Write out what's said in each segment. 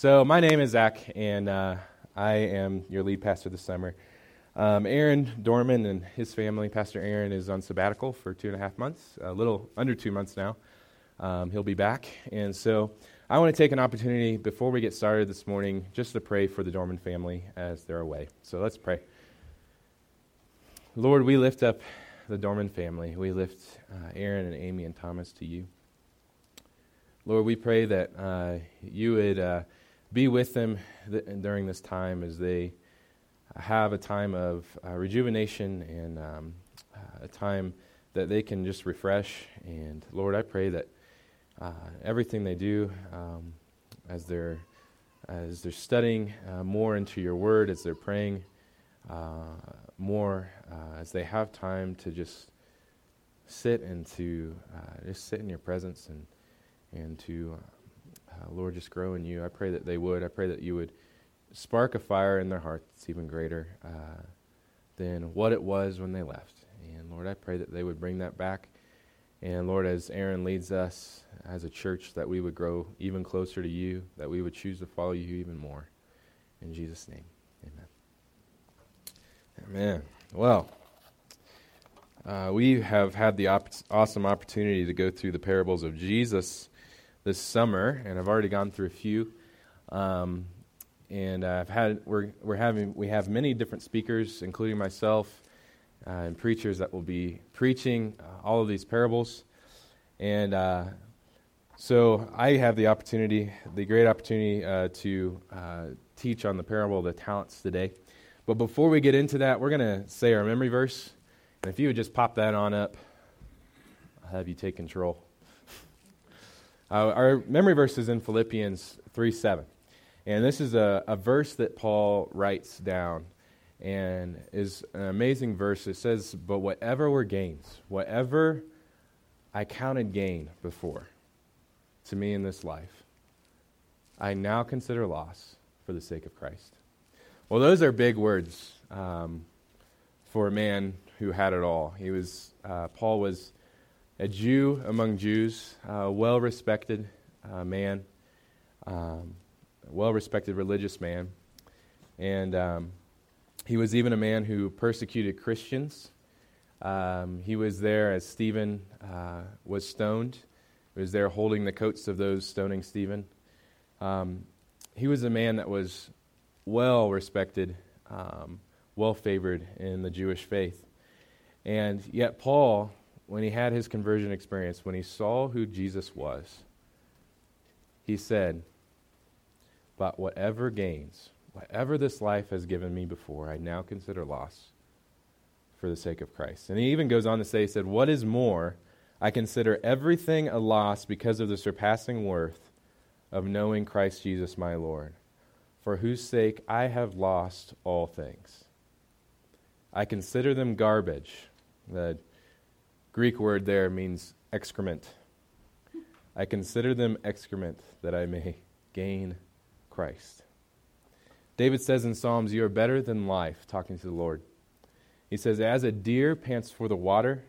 So, my name is Zach, and uh, I am your lead pastor this summer. Um, Aaron Dorman and his family, Pastor Aaron, is on sabbatical for two and a half months, a little under two months now. Um, he'll be back. And so, I want to take an opportunity before we get started this morning just to pray for the Dorman family as they're away. So, let's pray. Lord, we lift up the Dorman family. We lift uh, Aaron and Amy and Thomas to you. Lord, we pray that uh, you would uh, be with them th- during this time as they have a time of uh, rejuvenation and um, uh, a time that they can just refresh. And Lord, I pray that uh, everything they do um, as they're as they're studying uh, more into your word, as they're praying more, as they have time to just sit and to just sit in your presence and and to, uh, Lord, just grow in you. I pray that they would. I pray that you would spark a fire in their heart that's even greater uh, than what it was when they left. And Lord, I pray that they would bring that back. And Lord, as Aaron leads us as a church, that we would grow even closer to you, that we would choose to follow you even more. In Jesus' name, amen. Amen. Well, uh, we have had the op- awesome opportunity to go through the parables of Jesus this summer, and I've already gone through a few. Um, and I've had we're we're having we have many different speakers, including myself, uh, and preachers that will be preaching uh, all of these parables. And uh, so I have the opportunity, the great opportunity, uh, to uh, teach on the parable of the talents today. But before we get into that, we're going to say our memory verse. And if you would just pop that on up, I'll have you take control. Uh, our memory verse is in Philippians 3 7. And this is a, a verse that Paul writes down and is an amazing verse. It says, But whatever were gains, whatever I counted gain before to me in this life, I now consider loss for the sake of Christ. Well, those are big words um, for a man who had it all. He was, uh, Paul was a Jew among Jews, a well respected uh, man, um, well respected religious man. And um, he was even a man who persecuted Christians. Um, he was there as Stephen uh, was stoned. He was there holding the coats of those stoning Stephen. Um, he was a man that was well respected, um, well favored in the Jewish faith. And yet, Paul when he had his conversion experience, when he saw who Jesus was, he said, But whatever gains, whatever this life has given me before, I now consider loss for the sake of Christ. And he even goes on to say, He said, What is more, I consider everything a loss because of the surpassing worth of knowing Christ Jesus my Lord, for whose sake I have lost all things. I consider them garbage. The Greek word there means excrement. I consider them excrement that I may gain Christ. David says in Psalms, You are better than life, talking to the Lord. He says, As a deer pants for the water,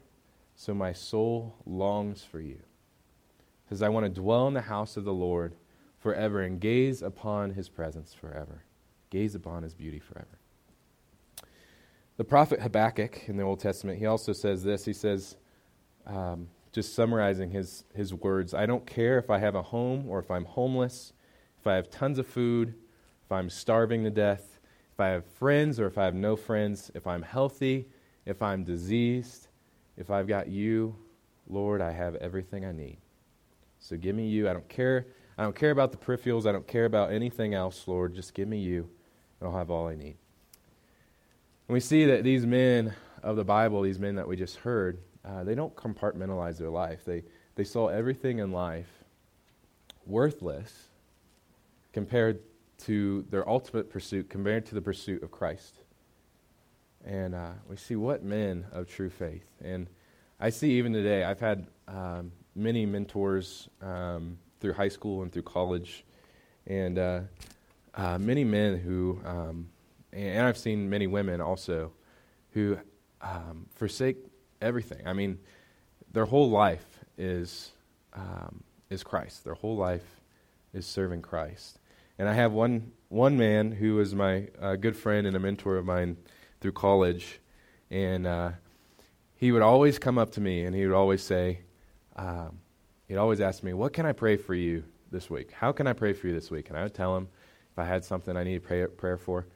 so my soul longs for you. He says, I want to dwell in the house of the Lord forever and gaze upon his presence forever. Gaze upon his beauty forever. The prophet Habakkuk in the Old Testament, he also says this. He says, um, just summarizing his, his words I don't care if I have a home or if I'm homeless, if I have tons of food, if I'm starving to death, if I have friends or if I have no friends, if I'm healthy, if I'm diseased, if I've got you, Lord, I have everything I need. So give me you. I don't care. I don't care about the peripherals. I don't care about anything else, Lord. Just give me you, and I'll have all I need. And we see that these men of the Bible, these men that we just heard, uh, they don't compartmentalize their life. They, they saw everything in life worthless compared to their ultimate pursuit, compared to the pursuit of Christ. And uh, we see what men of true faith. And I see even today, I've had um, many mentors um, through high school and through college, and uh, uh, many men who, um, and I've seen many women also, who um, forsake everything. I mean, their whole life is um, is Christ. Their whole life is serving Christ. And I have one, one man who was my uh, good friend and a mentor of mine through college. And uh, he would always come up to me and he would always say, um, he'd always ask me, What can I pray for you this week? How can I pray for you this week? And I would tell him if I had something I needed prayer, prayer for.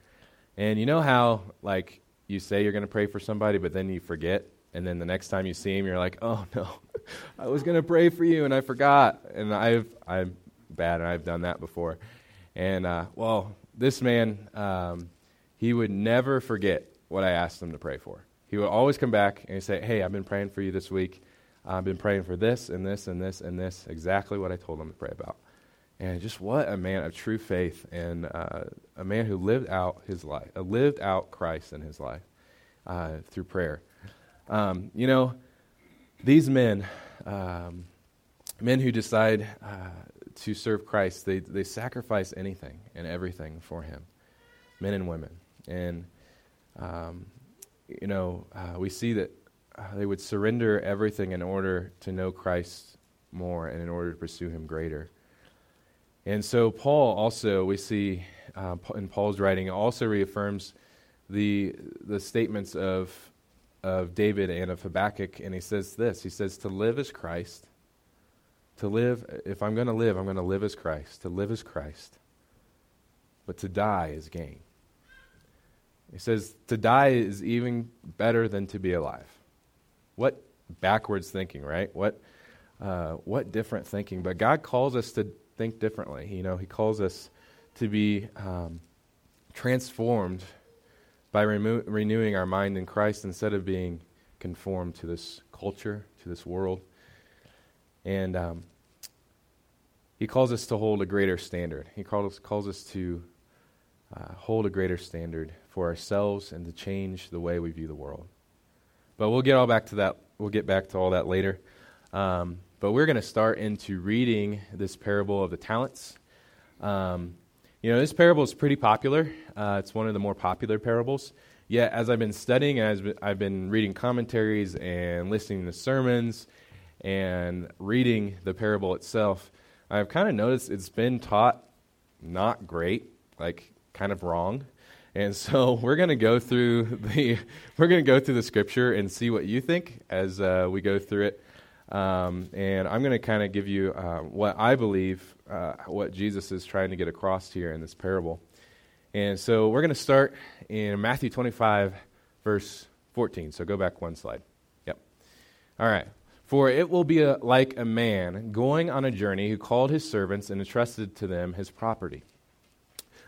And you know how, like, you say you're going to pray for somebody, but then you forget? And then the next time you see him, you're like, oh no, I was going to pray for you and I forgot. And I've, I'm bad and I've done that before. And, uh, well, this man, um, he would never forget what I asked him to pray for. He would always come back and say, hey, I've been praying for you this week. I've been praying for this and this and this and this, exactly what I told him to pray about. And just what a man of true faith and uh, a man who lived out his life, uh, lived out Christ in his life uh, through prayer. Um, you know, these men, um, men who decide uh, to serve Christ, they, they sacrifice anything and everything for him, men and women. And, um, you know, uh, we see that uh, they would surrender everything in order to know Christ more and in order to pursue him greater. And so, Paul also, we see uh, in Paul's writing, also reaffirms the, the statements of, of David and of Habakkuk. And he says this He says, To live is Christ. To live, if I'm going to live, I'm going to live as Christ. To live as Christ. But to die is gain. He says, To die is even better than to be alive. What backwards thinking, right? What, uh, what different thinking? But God calls us to think differently. You know, He calls us to be um, transformed by remo- renewing our mind in Christ instead of being conformed to this culture, to this world. And um, He calls us to hold a greater standard. He calls, calls us to uh, hold a greater standard for ourselves and to change the way we view the world. But we'll get all back to that. We'll get back to all that later. Um, but we're going to start into reading this parable of the talents. Um, you know, this parable is pretty popular. Uh, it's one of the more popular parables. Yet, as I've been studying, as I've been reading commentaries and listening to sermons and reading the parable itself, I've kind of noticed it's been taught not great, like kind of wrong. And so we're going to go through the we're going to go through the scripture and see what you think as uh, we go through it. Um, and I'm going to kind of give you uh, what I believe uh, what Jesus is trying to get across here in this parable. And so we're going to start in Matthew 25, verse 14. So go back one slide. Yep. All right. For it will be a, like a man going on a journey who called his servants and entrusted to them his property.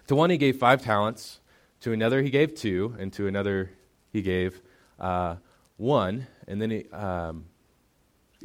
To one he gave five talents to another he gave two, and to another he gave uh, one, and then he, um,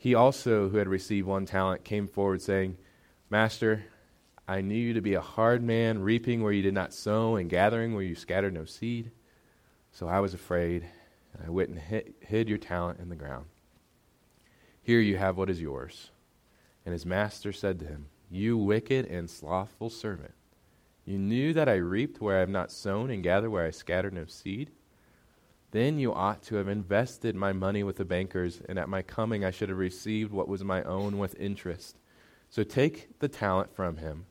He also, who had received one talent, came forward, saying, Master, I knew you to be a hard man, reaping where you did not sow, and gathering where you scattered no seed. So I was afraid, and I went and hid, your talent in the ground. Here you have what is yours. And his master said to him, You wicked and slothful servant. You knew that I reaped where I have not sown and gathered where I scattered no seed? Then you ought to have invested my money with the bankers, and at my coming I should have received what was my own with interest. So take the talent from him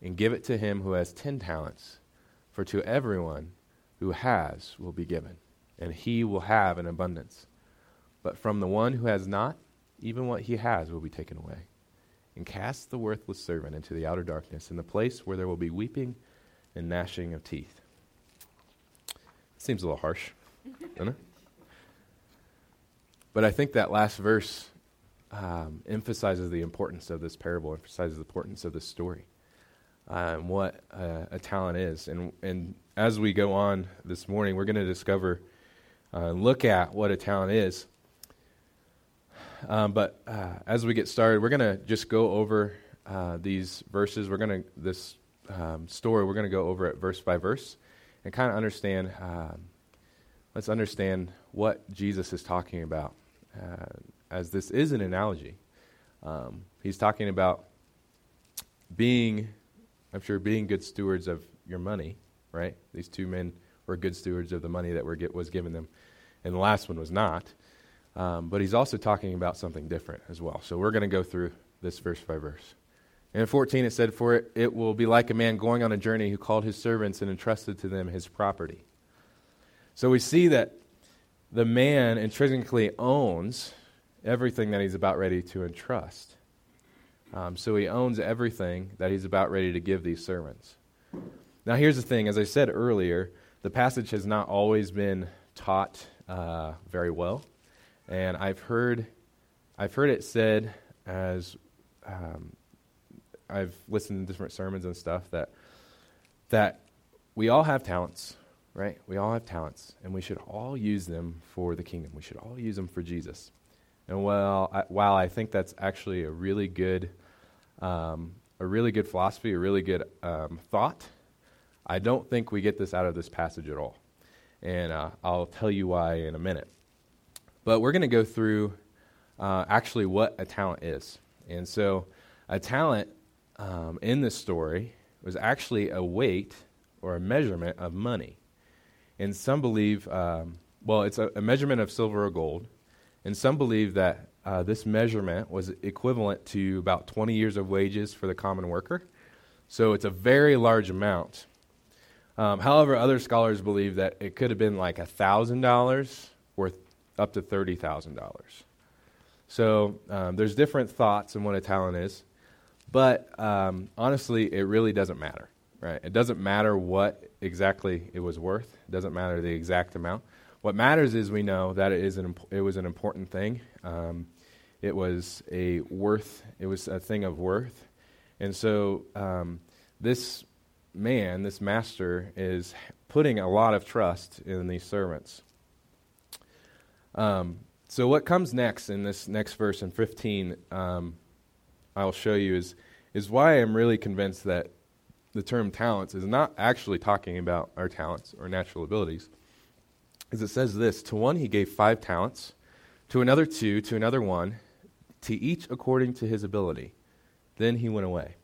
and give it to him who has ten talents. For to everyone who has will be given, and he will have an abundance. But from the one who has not, even what he has will be taken away and cast the worthless servant into the outer darkness, in the place where there will be weeping and gnashing of teeth. Seems a little harsh? But I think that last verse um, emphasizes the importance of this parable, emphasizes the importance of this story, uh, and what uh, a talent is. And, and as we go on this morning, we're going to discover uh, look at what a talent is. Um, but uh, as we get started, we're going to just go over uh, these verses. We're going to, this um, story, we're going to go over it verse by verse and kind of understand, um, let's understand what Jesus is talking about, uh, as this is an analogy. Um, he's talking about being, I'm sure, being good stewards of your money, right? These two men were good stewards of the money that were was given them, and the last one was not. Um, but he's also talking about something different as well. So we're going to go through this verse by verse. In 14 it said, For it, it will be like a man going on a journey who called his servants and entrusted to them his property. So we see that the man intrinsically owns everything that he's about ready to entrust. Um, so he owns everything that he's about ready to give these servants. Now, here's the thing as I said earlier, the passage has not always been taught uh, very well. And I've heard, I've heard it said as um, I've listened to different sermons and stuff that that we all have talents, right? We all have talents, and we should all use them for the kingdom. We should all use them for Jesus. And while I, while I think that's actually a really good, um, a really good philosophy, a really good um, thought, I don't think we get this out of this passage at all. And uh, I'll tell you why in a minute. But we're going to go through uh, actually what a talent is. And so, a talent um, in this story was actually a weight or a measurement of money. And some believe, um, well, it's a, a, measurement of silver or gold. And some believe that uh, this measurement was equivalent to about 20 years of wages for the common worker. So it's a very large amount. Um, however, other scholars believe that it could have been like $1,000 worth up to $30,000. So um, there's different thoughts on what a talent is. But um, honestly, it really doesn't matter, right? It doesn't matter what exactly it was worth. It doesn't matter the exact amount. What matters is we know that it is an imp- it was an important thing. Um, it was a worth. It was a thing of worth, and so um, this man, this master, is putting a lot of trust in these servants. Um, so what comes next in this next verse in 15 um, I'll show you is, is why I'm really convinced that the term talents is not actually talking about our talents or natural abilities. As it says this To one he gave five talents, to another two, to another one, to each according to his ability. Then he went away.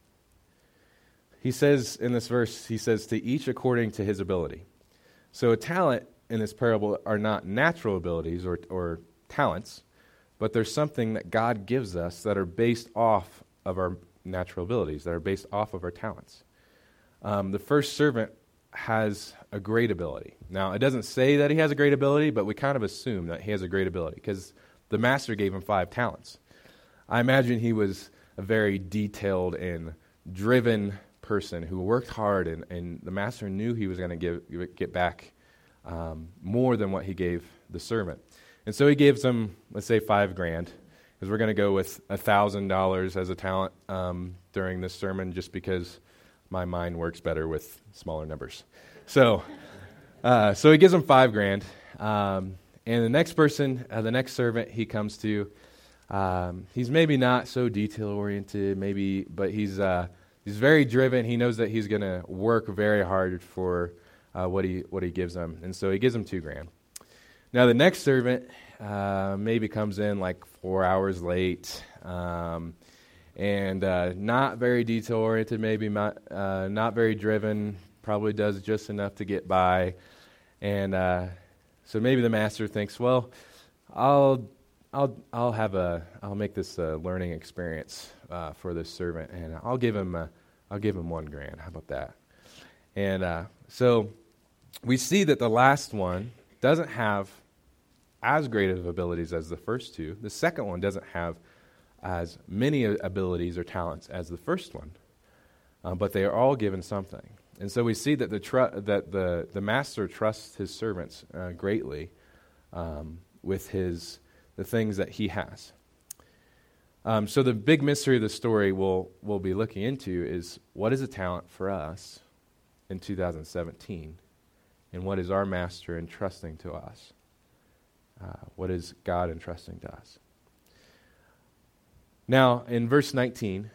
He says in this verse, he says, to each according to his ability. So a talent in this parable are not natural abilities or, or talents, but there's something that God gives us that are based off of our natural abilities, that are based off of our talents. Um, the first servant has a great ability. Now, it doesn't say that he has a great ability, but we kind of assume that he has a great ability because the master gave him five talents. I imagine he was a very detailed and driven person who worked hard, and, and the master knew he was going to get back um, more than what he gave the servant. And so he gives him, let's say, five grand, because we're going to go with a $1,000 as a talent um, during this sermon just because my mind works better with smaller numbers. So, uh, so he gives them five grand. Um, and the next person, uh, the next servant he comes to, um, he's maybe not so detail oriented, maybe, but he's, uh, he's very driven. He knows that he's going to work very hard for uh, what, he, what he gives them. And so he gives them two grand. Now, the next servant uh, maybe comes in like four hours late um, and uh, not very detail oriented, maybe not, uh, not very driven, probably does just enough to get by. And uh, so maybe the master thinks, well, I'll, I'll, I'll, have a, I'll make this a learning experience uh, for this servant, and I'll give him, a, I'll give him one grand. How about that? And uh, so we see that the last one doesn't have as great of abilities as the first two. The second one doesn't have as many abilities or talents as the first one, uh, but they are all given something. And so we see that the, tr- that the, the master trusts his servants uh, greatly um, with his, the things that he has. Um, so the big mystery of the story we'll, we'll be looking into is what is a talent for us in 2017? And what is our master entrusting to us? Uh, what is God entrusting to us? Now, in verse 19,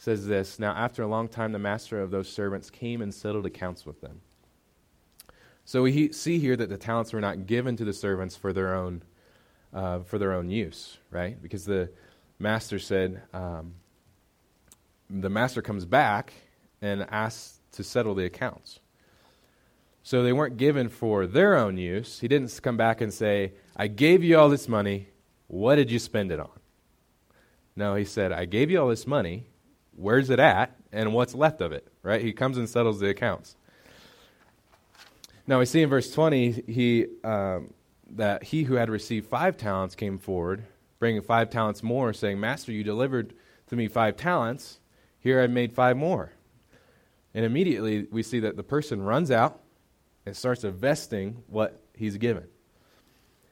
says this Now, after a long time, the master of those servants came and settled accounts with them. So we see here that the talents were not given to the servants for their own, uh, for their own use, right? Because the master said, um, the master comes back and asks to settle the accounts. So they weren't given for their own use. He didn't come back and say, I gave you all this money. What did you spend it on? No, he said, I gave you all this money where's it at and what's left of it, right? He comes and settles the accounts. Now we see in verse 20 he, um, that he who had received five talents came forward, bringing five talents more, saying, Master, you delivered to me five talents. Here I've made five more. And immediately we see that the person runs out and starts investing what he's given.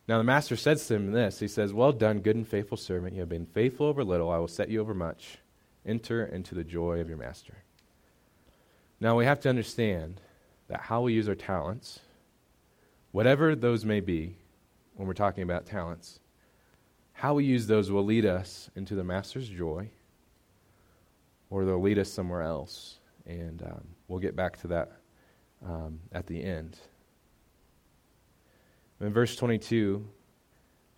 Now the master says to him this He says, Well done, good and faithful servant. You have been faithful over little. I will set you over much. Enter into the joy of your master. Now we have to understand that how we use our talents, whatever those may be, when we're talking about talents, how we use those will lead us into the master's joy or they'll lead us somewhere else. And um, we'll get back to that um, at the end. In verse 22,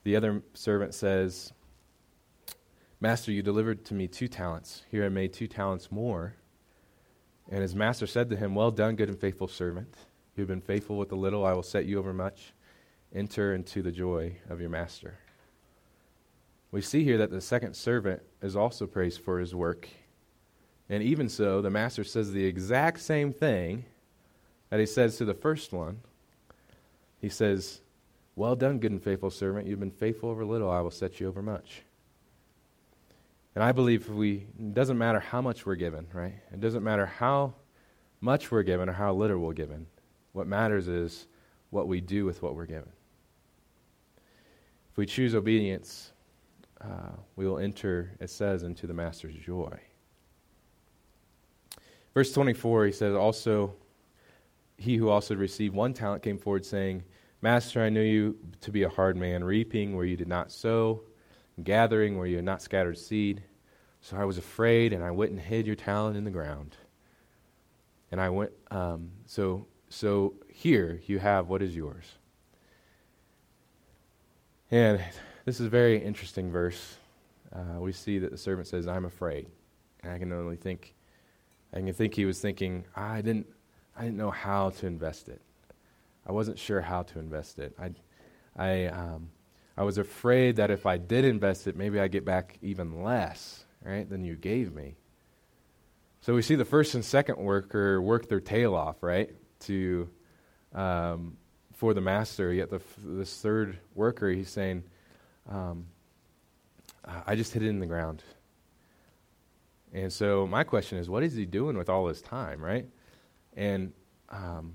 the other servant says, Master, you delivered to me two talents. Here I made two talents more. And his master said to him, Well done, good and faithful servant. You have been faithful with a little, I will set you over much. Enter into the joy of your master. We see here that the second servant is also praised for his work. And even so, the master says the exact same thing that he says to the first one. He says, Well done, good and faithful servant. You've been faithful over little, I will set you over much. And I believe we, it doesn't matter how much we're given, right? It doesn't matter how much we're given or how little we're given. What matters is what we do with what we're given. If we choose obedience, uh, we will enter, it says, into the Master's joy. Verse 24, he says, Also, he who also received one talent came forward, saying, Master, I knew you to be a hard man, reaping where you did not sow gathering where you had not scattered seed. So I was afraid, and I went and hid your talent in the ground. And I went, um, so, so here you have what is yours. And this is a very interesting verse. Uh, we see that the servant says, I'm afraid. And I can only think, I can think he was thinking, I didn't, I didn't know how to invest it. I wasn't sure how to invest it. I, I, um, I was afraid that if I did invest it, maybe I'd get back even less, right, than you gave me. So we see the first and second worker work their tail off, right, to um, for the master. Yet the, this third worker, he's saying, um, "I just hid it in the ground." And so my question is, what is he doing with all his time, right? And um,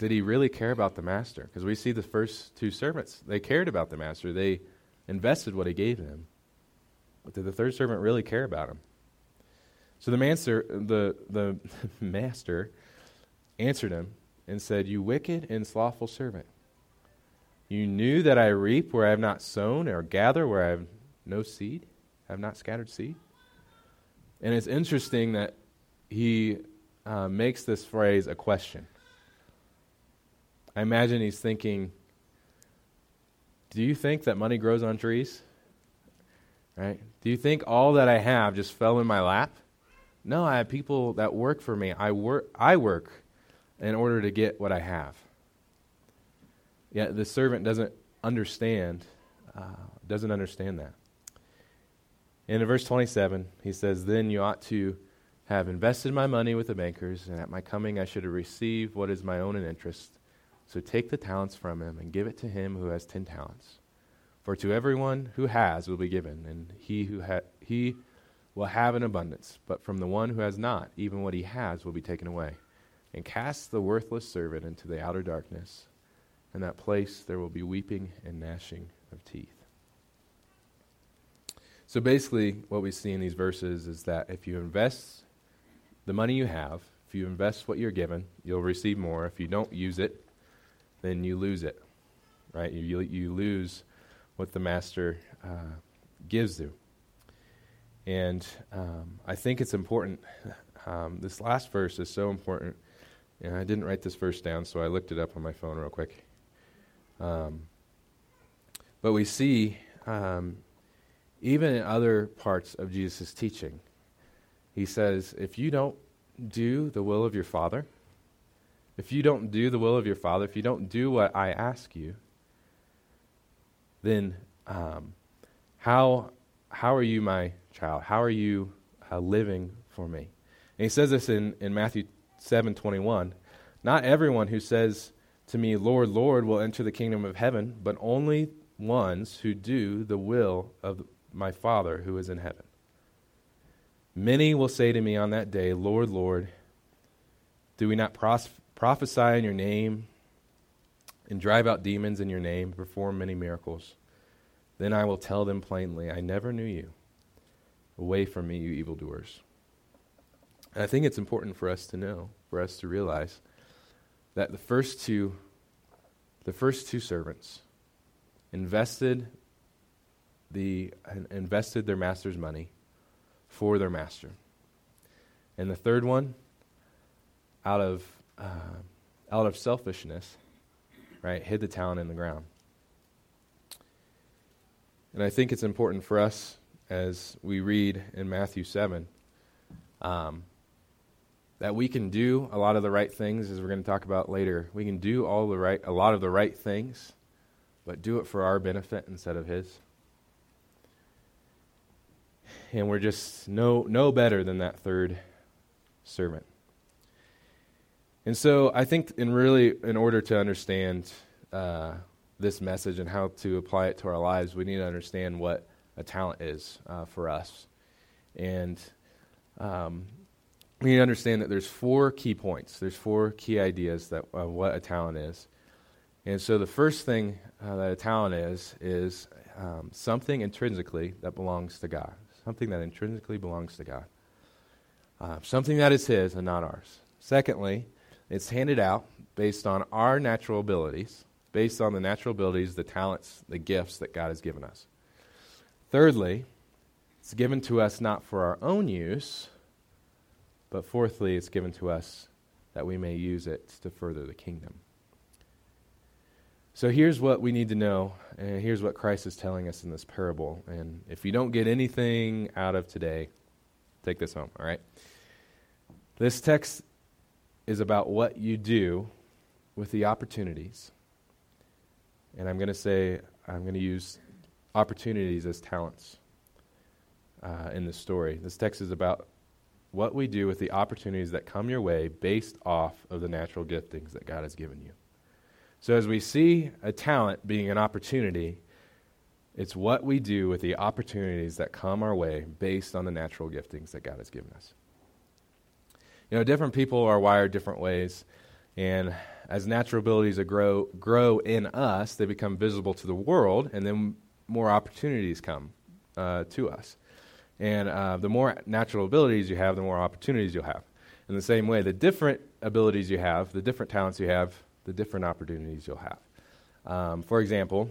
did he really care about the master? Because we see the first two servants, they cared about the master. They invested what he gave them. But did the third servant really care about him? So the, master, the, the master answered him and said, You wicked and slothful servant. You knew that I reap where I have not sown, or gather where I have no seed, have not scattered seed. And it's interesting that he uh, makes this phrase a question. I imagine he's thinking, Do you think that money grows on trees? Right? Do you think all that I have just fell in my lap? No, I have people that work for me. I work, I work in order to get what I have. Yet the servant doesn't understand, uh, doesn't understand that. And in verse 27, he says, Then you ought to have invested my money with the bankers, and at my coming I should have received what is my own in interest. So take the talents from him and give it to him who has ten talents. For to everyone who has will be given, and he who ha- he will have an abundance, but from the one who has not, even what he has will be taken away. And cast the worthless servant into the outer darkness. In that place there will be weeping and gnashing of teeth. So basically, what we see in these verses is that if you invest the money you have, if you invest what you're given, you'll receive more. If you don't use it, then you lose it, right? You, you lose what the master uh, gives you. And um, I think it's important. Um, this last verse is so important. And I didn't write this verse down, so I looked it up on my phone real quick. Um, but we see, um, even in other parts of Jesus' teaching, he says, if you don't do the will of your Father, if you don't do the will of your Father, if you don't do what I ask you, then um, how, how are you my child? How are you uh, living for me? And he says this in, in Matthew 7 21. Not everyone who says to me, Lord, Lord, will enter the kingdom of heaven, but only ones who do the will of my Father who is in heaven. Many will say to me on that day, Lord, Lord, do we not pros- prophesy in your name and drive out demons in your name, perform many miracles? Then I will tell them plainly, I never knew you. Away from me, you evildoers. And I think it's important for us to know, for us to realize that the first two the first two servants invested the invested their master's money for their master. And the third one out of uh, out of selfishness, right, hid the talent in the ground. And I think it's important for us as we read in Matthew 7 um, that we can do a lot of the right things, as we're going to talk about later. We can do all the right, a lot of the right things, but do it for our benefit instead of His. And we're just no, no better than that third servant. And so I think, in really, in order to understand uh, this message and how to apply it to our lives, we need to understand what a talent is uh, for us. And um, we need to understand that there's four key points. There's four key ideas that uh, what a talent is. And so the first thing uh, that a talent is is um, something intrinsically that belongs to God. Something that intrinsically belongs to God. Uh, something that is His and not ours. Secondly, it's handed out based on our natural abilities based on the natural abilities, the talents, the gifts that God has given us. Thirdly, it's given to us not for our own use, but fourthly, it's given to us that we may use it to further the kingdom. So here's what we need to know, and here's what Christ is telling us in this parable. And if you don't get anything out of today, take this home, all right? This text is about what you do with the opportunities and I'm going to say, I'm going to use opportunities as talents uh, in this story. This text is about what we do with the opportunities that come your way based off of the natural giftings that God has given you. So, as we see a talent being an opportunity, it's what we do with the opportunities that come our way based on the natural giftings that God has given us. You know, different people are wired different ways, and as natural abilities grow, grow in us, they become visible to the world, and then more opportunities come uh, to us. And uh, the more natural abilities you have, the more opportunities you'll have. In the same way, the different abilities you have, the different talents you have, the different opportunities you'll have. Um, for example,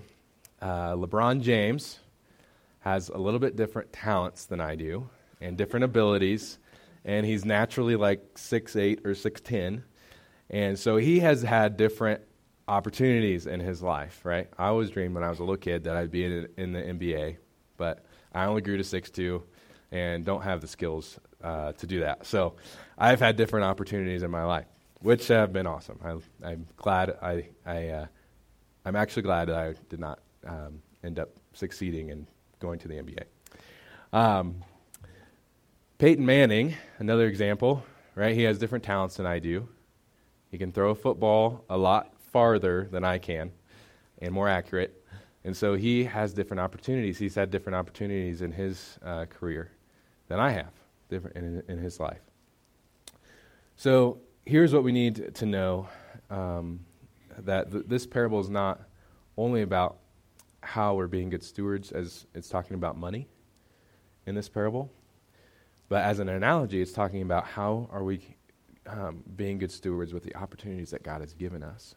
uh, LeBron James has a little bit different talents than I do and different abilities, and he's naturally like six eight or 6'10. And so he has had different opportunities in his life, right? I always dreamed when I was a little kid that I'd be in, in the NBA, but I only grew to 6'2 and don't have the skills uh, to do that. So I've had different opportunities in my life, which have been awesome. I, am glad I, I uh, I'm actually glad that I did not um, end up succeeding in going to the NBA. Um, Peyton Manning, another example, right? He has different talents than I do. He can throw a football a lot farther than I can and more accurate. And so he has different opportunities. He's had different opportunities in his uh, career than I have different in, in his life. So here's what we need to know um, that th- this parable is not only about how we're being good stewards, as it's talking about money in this parable, but as an analogy, it's talking about how are we um, being good stewards with the opportunities that God has given us.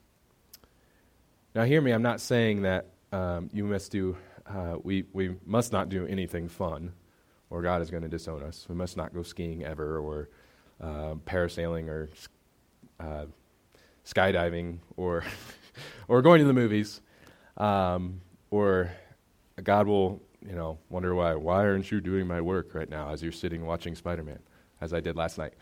Now, hear me, I'm not saying that um, you must do, uh, we, we must not do anything fun, or God is going to disown us. We must not go skiing ever, or uh, parasailing, or uh, skydiving, or, or going to the movies, um, or God will you know, wonder why. Why aren't you doing my work right now as you're sitting watching Spider Man, as I did last night?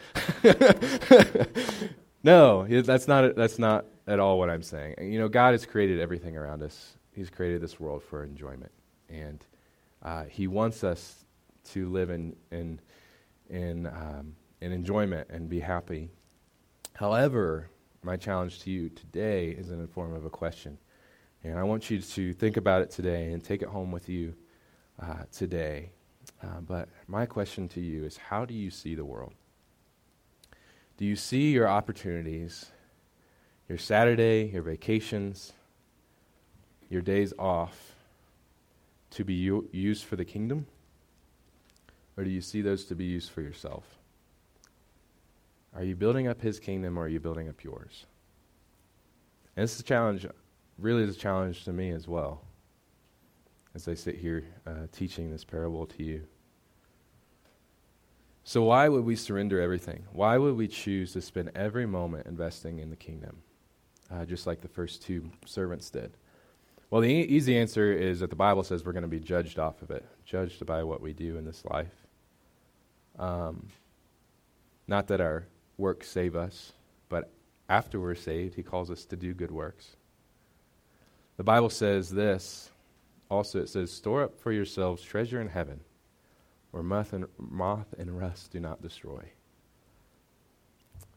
no, that's not, that's not at all what I'm saying. You know, God has created everything around us, He's created this world for enjoyment. And uh, He wants us to live in, in, in, um, in enjoyment and be happy. However, my challenge to you today is in the form of a question. And I want you to think about it today and take it home with you uh, today. Uh, but my question to you is how do you see the world? Do you see your opportunities, your Saturday, your vacations, your days off to be u- used for the kingdom? Or do you see those to be used for yourself? Are you building up his kingdom or are you building up yours? And this is a challenge, really is a challenge to me as well as I sit here uh, teaching this parable to you. So, why would we surrender everything? Why would we choose to spend every moment investing in the kingdom, uh, just like the first two servants did? Well, the e- easy answer is that the Bible says we're going to be judged off of it, judged by what we do in this life. Um, not that our works save us, but after we're saved, He calls us to do good works. The Bible says this also, it says, Store up for yourselves treasure in heaven, where moth and, moth and rust do not destroy.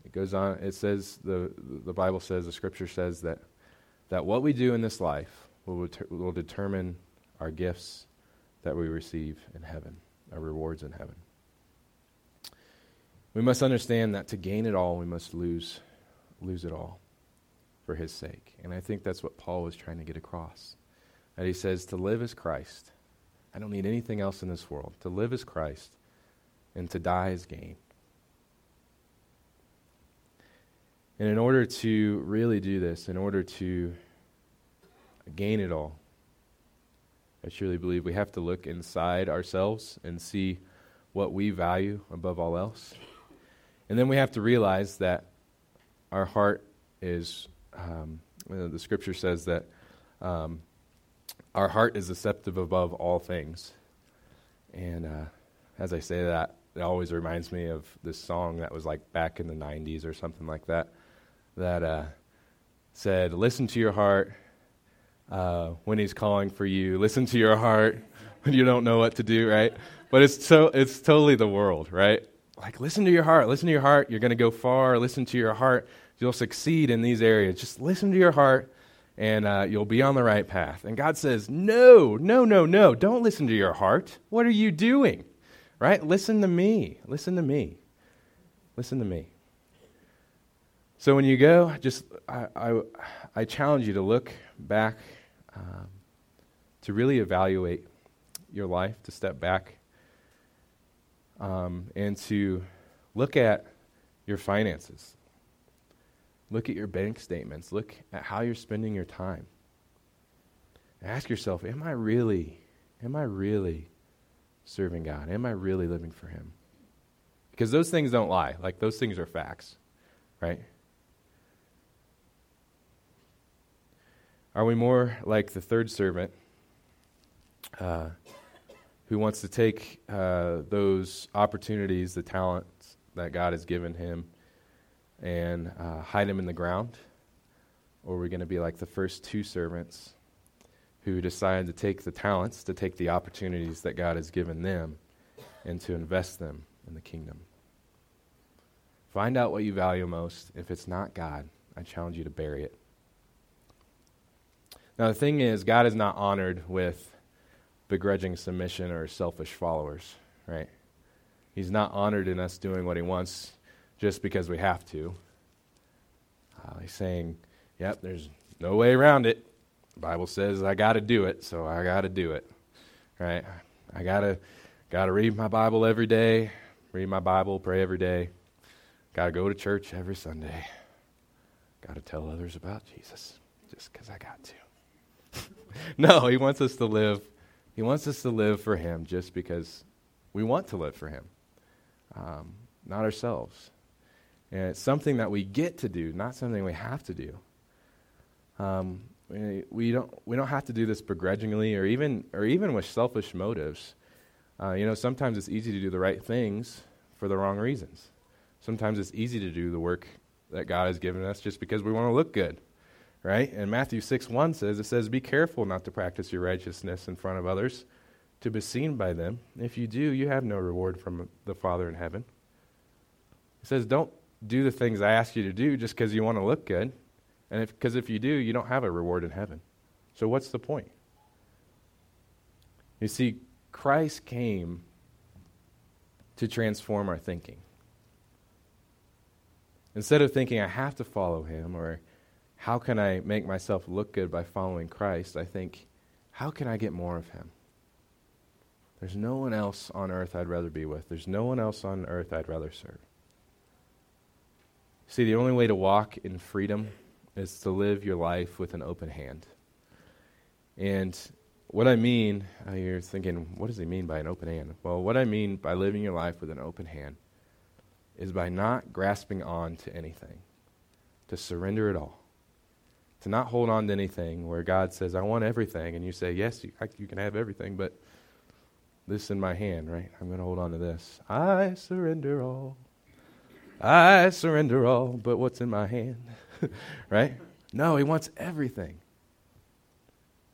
It goes on, it says, the, the Bible says, the scripture says that, that what we do in this life will, will determine our gifts that we receive in heaven, our rewards in heaven. We must understand that to gain it all, we must lose, lose it all for his sake. And I think that's what Paul was trying to get across. And he says, To live is Christ. I don't need anything else in this world. To live is Christ, and to die is gain. And in order to really do this, in order to gain it all, I truly believe we have to look inside ourselves and see what we value above all else. And then we have to realize that our heart is, um, the scripture says that um, our heart is deceptive above all things. And uh, as I say that, it always reminds me of this song that was like back in the 90s or something like that, that uh, said, Listen to your heart uh, when he's calling for you. Listen to your heart when you don't know what to do, right? But it's, so, it's totally the world, right? Like, listen to your heart. Listen to your heart. You're going to go far. Listen to your heart. You'll succeed in these areas. Just listen to your heart and uh, you'll be on the right path. And God says, No, no, no, no. Don't listen to your heart. What are you doing? Right? Listen to me. Listen to me. Listen to me. So when you go, just I, I, I challenge you to look back, um, to really evaluate your life, to step back, um, and to look at your finances. Look at your bank statements. Look at how you're spending your time. ask yourself, am I really, am I really serving God? Am I really living for Him? Because those things don't lie. Like, those things are facts, right? Are we more like the third servant uh, who wants to take uh, those opportunities, the talents that God has given him, and uh, hide them in the ground? Or are we going to be like the first two servants who decided to take the talents, to take the opportunities that God has given them, and to invest them in the kingdom? Find out what you value most. If it's not God, I challenge you to bury it. Now, the thing is, God is not honored with begrudging submission or selfish followers, right? He's not honored in us doing what He wants just because we have to. Uh, he's saying, yep, there's no way around it. The Bible says I got to do it, so I got to do it. Right? I got to got to read my Bible every day, read my Bible, pray every day. Got to go to church every Sunday. Got to tell others about Jesus just because I got to. no, he wants us to live. He wants us to live for him just because we want to live for him, um, not ourselves. And it's something that we get to do, not something we have to do. Um, we, don't, we don't have to do this begrudgingly or even, or even with selfish motives. Uh, you know, sometimes it's easy to do the right things for the wrong reasons. Sometimes it's easy to do the work that God has given us just because we want to look good, right? And Matthew 6 1 says, it says, Be careful not to practice your righteousness in front of others to be seen by them. If you do, you have no reward from the Father in heaven. It says, Don't do the things I ask you to do just because you want to look good. And because if, if you do, you don't have a reward in heaven. So what's the point? You see, Christ came to transform our thinking. Instead of thinking, I have to follow him, or how can I make myself look good by following Christ, I think, how can I get more of him? There's no one else on earth I'd rather be with. There's no one else on earth I'd rather serve. See, the only way to walk in freedom is to live your life with an open hand. And what I mean, uh, you're thinking, what does he mean by an open hand? Well, what I mean by living your life with an open hand is by not grasping on to anything, to surrender it all, to not hold on to anything where God says, I want everything, and you say, Yes, you, I, you can have everything, but this in my hand, right? I'm going to hold on to this. I surrender all. I surrender all, but what's in my hand? right? No, he wants everything.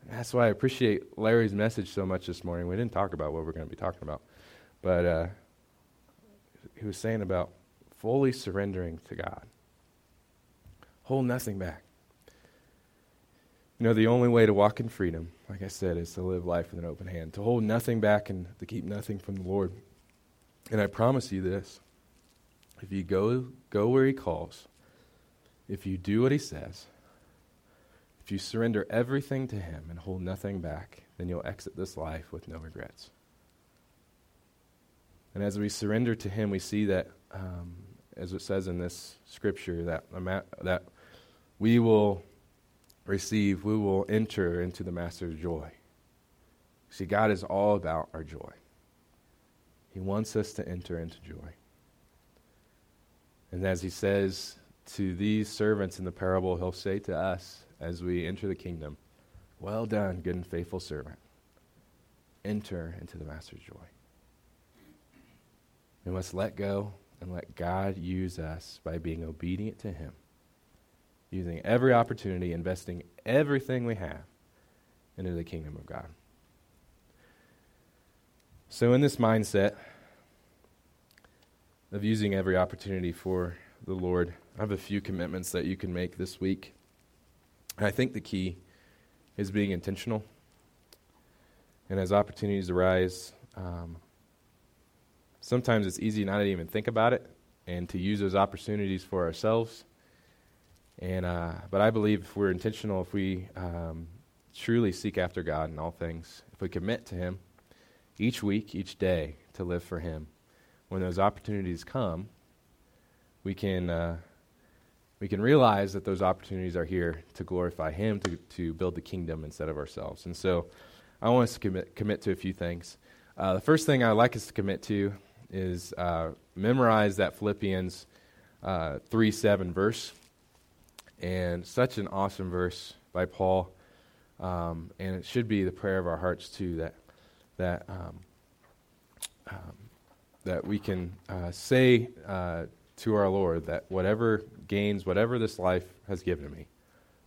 That's why I appreciate Larry's message so much this morning. We didn't talk about what we're going to be talking about, but uh, he was saying about fully surrendering to God. Hold nothing back. You know, the only way to walk in freedom, like I said, is to live life with an open hand, to hold nothing back and to keep nothing from the Lord. And I promise you this if you go, go where He calls, if you do what He says, if you surrender everything to Him and hold nothing back, then you'll exit this life with no regrets. And as we surrender to Him, we see that, um, as it says in this scripture, that, that we will receive, we will enter into the Master's joy. See, God is all about our joy. He wants us to enter into joy. And as He says to these servants in the parable, He'll say to us, as we enter the kingdom. Well done, good and faithful servant. Enter into the master's joy. We must let go and let God use us by being obedient to Him, using every opportunity, investing everything we have into the kingdom of God. So, in this mindset of using every opportunity for the Lord, I have a few commitments that you can make this week. And I think the key is being intentional. And as opportunities arise, um, sometimes it's easy not to even think about it and to use those opportunities for ourselves. And uh, but I believe if we're intentional, if we um, truly seek after God in all things, if we commit to Him each week, each day to live for Him, when those opportunities come, we can uh, we can realize that those opportunities are here to glorify Him, to, to build the kingdom instead of ourselves. And so I want us to commit, commit to a few things. Uh, the first thing I'd like us to commit to is uh, memorize that Philippians uh, 3 7 verse. And such an awesome verse by Paul. Um, and it should be the prayer of our hearts, too, that, that, um, um, that we can uh, say uh, to our Lord that whatever gains, whatever this life has given me,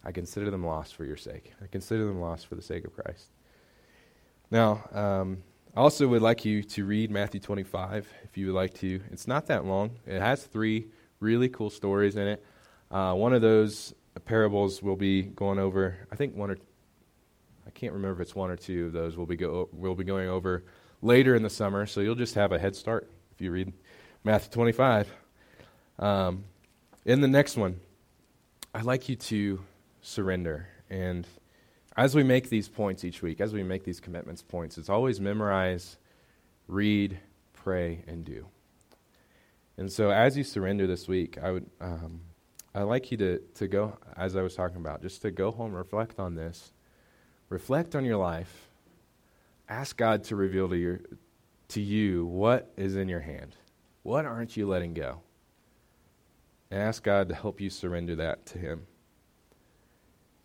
I consider them lost for your sake. I consider them lost for the sake of Christ. Now, um, I also would like you to read Matthew 25 if you would like to. It's not that long, it has three really cool stories in it. Uh, one of those parables we'll be going over, I think one or I can't remember if it's one or two of those we'll be, go, we'll be going over later in the summer, so you'll just have a head start if you read Matthew 25. Um, in the next one, I'd like you to surrender. And as we make these points each week, as we make these commitments points, it's always memorize, read, pray, and do. And so as you surrender this week, I would um, I'd like you to, to go, as I was talking about, just to go home, reflect on this, reflect on your life, ask God to reveal to, your, to you what is in your hand. What aren't you letting go? And ask God to help you surrender that to Him.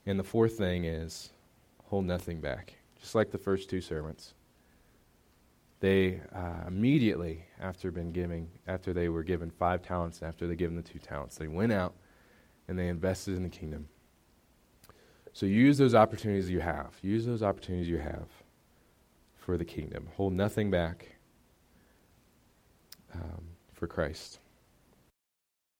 And the fourth thing is hold nothing back, just like the first two servants. They uh, immediately, after been giving, after they were given five talents, after they given the two talents, they went out and they invested in the kingdom. So use those opportunities you have. Use those opportunities you have for the kingdom. Hold nothing back um, for Christ.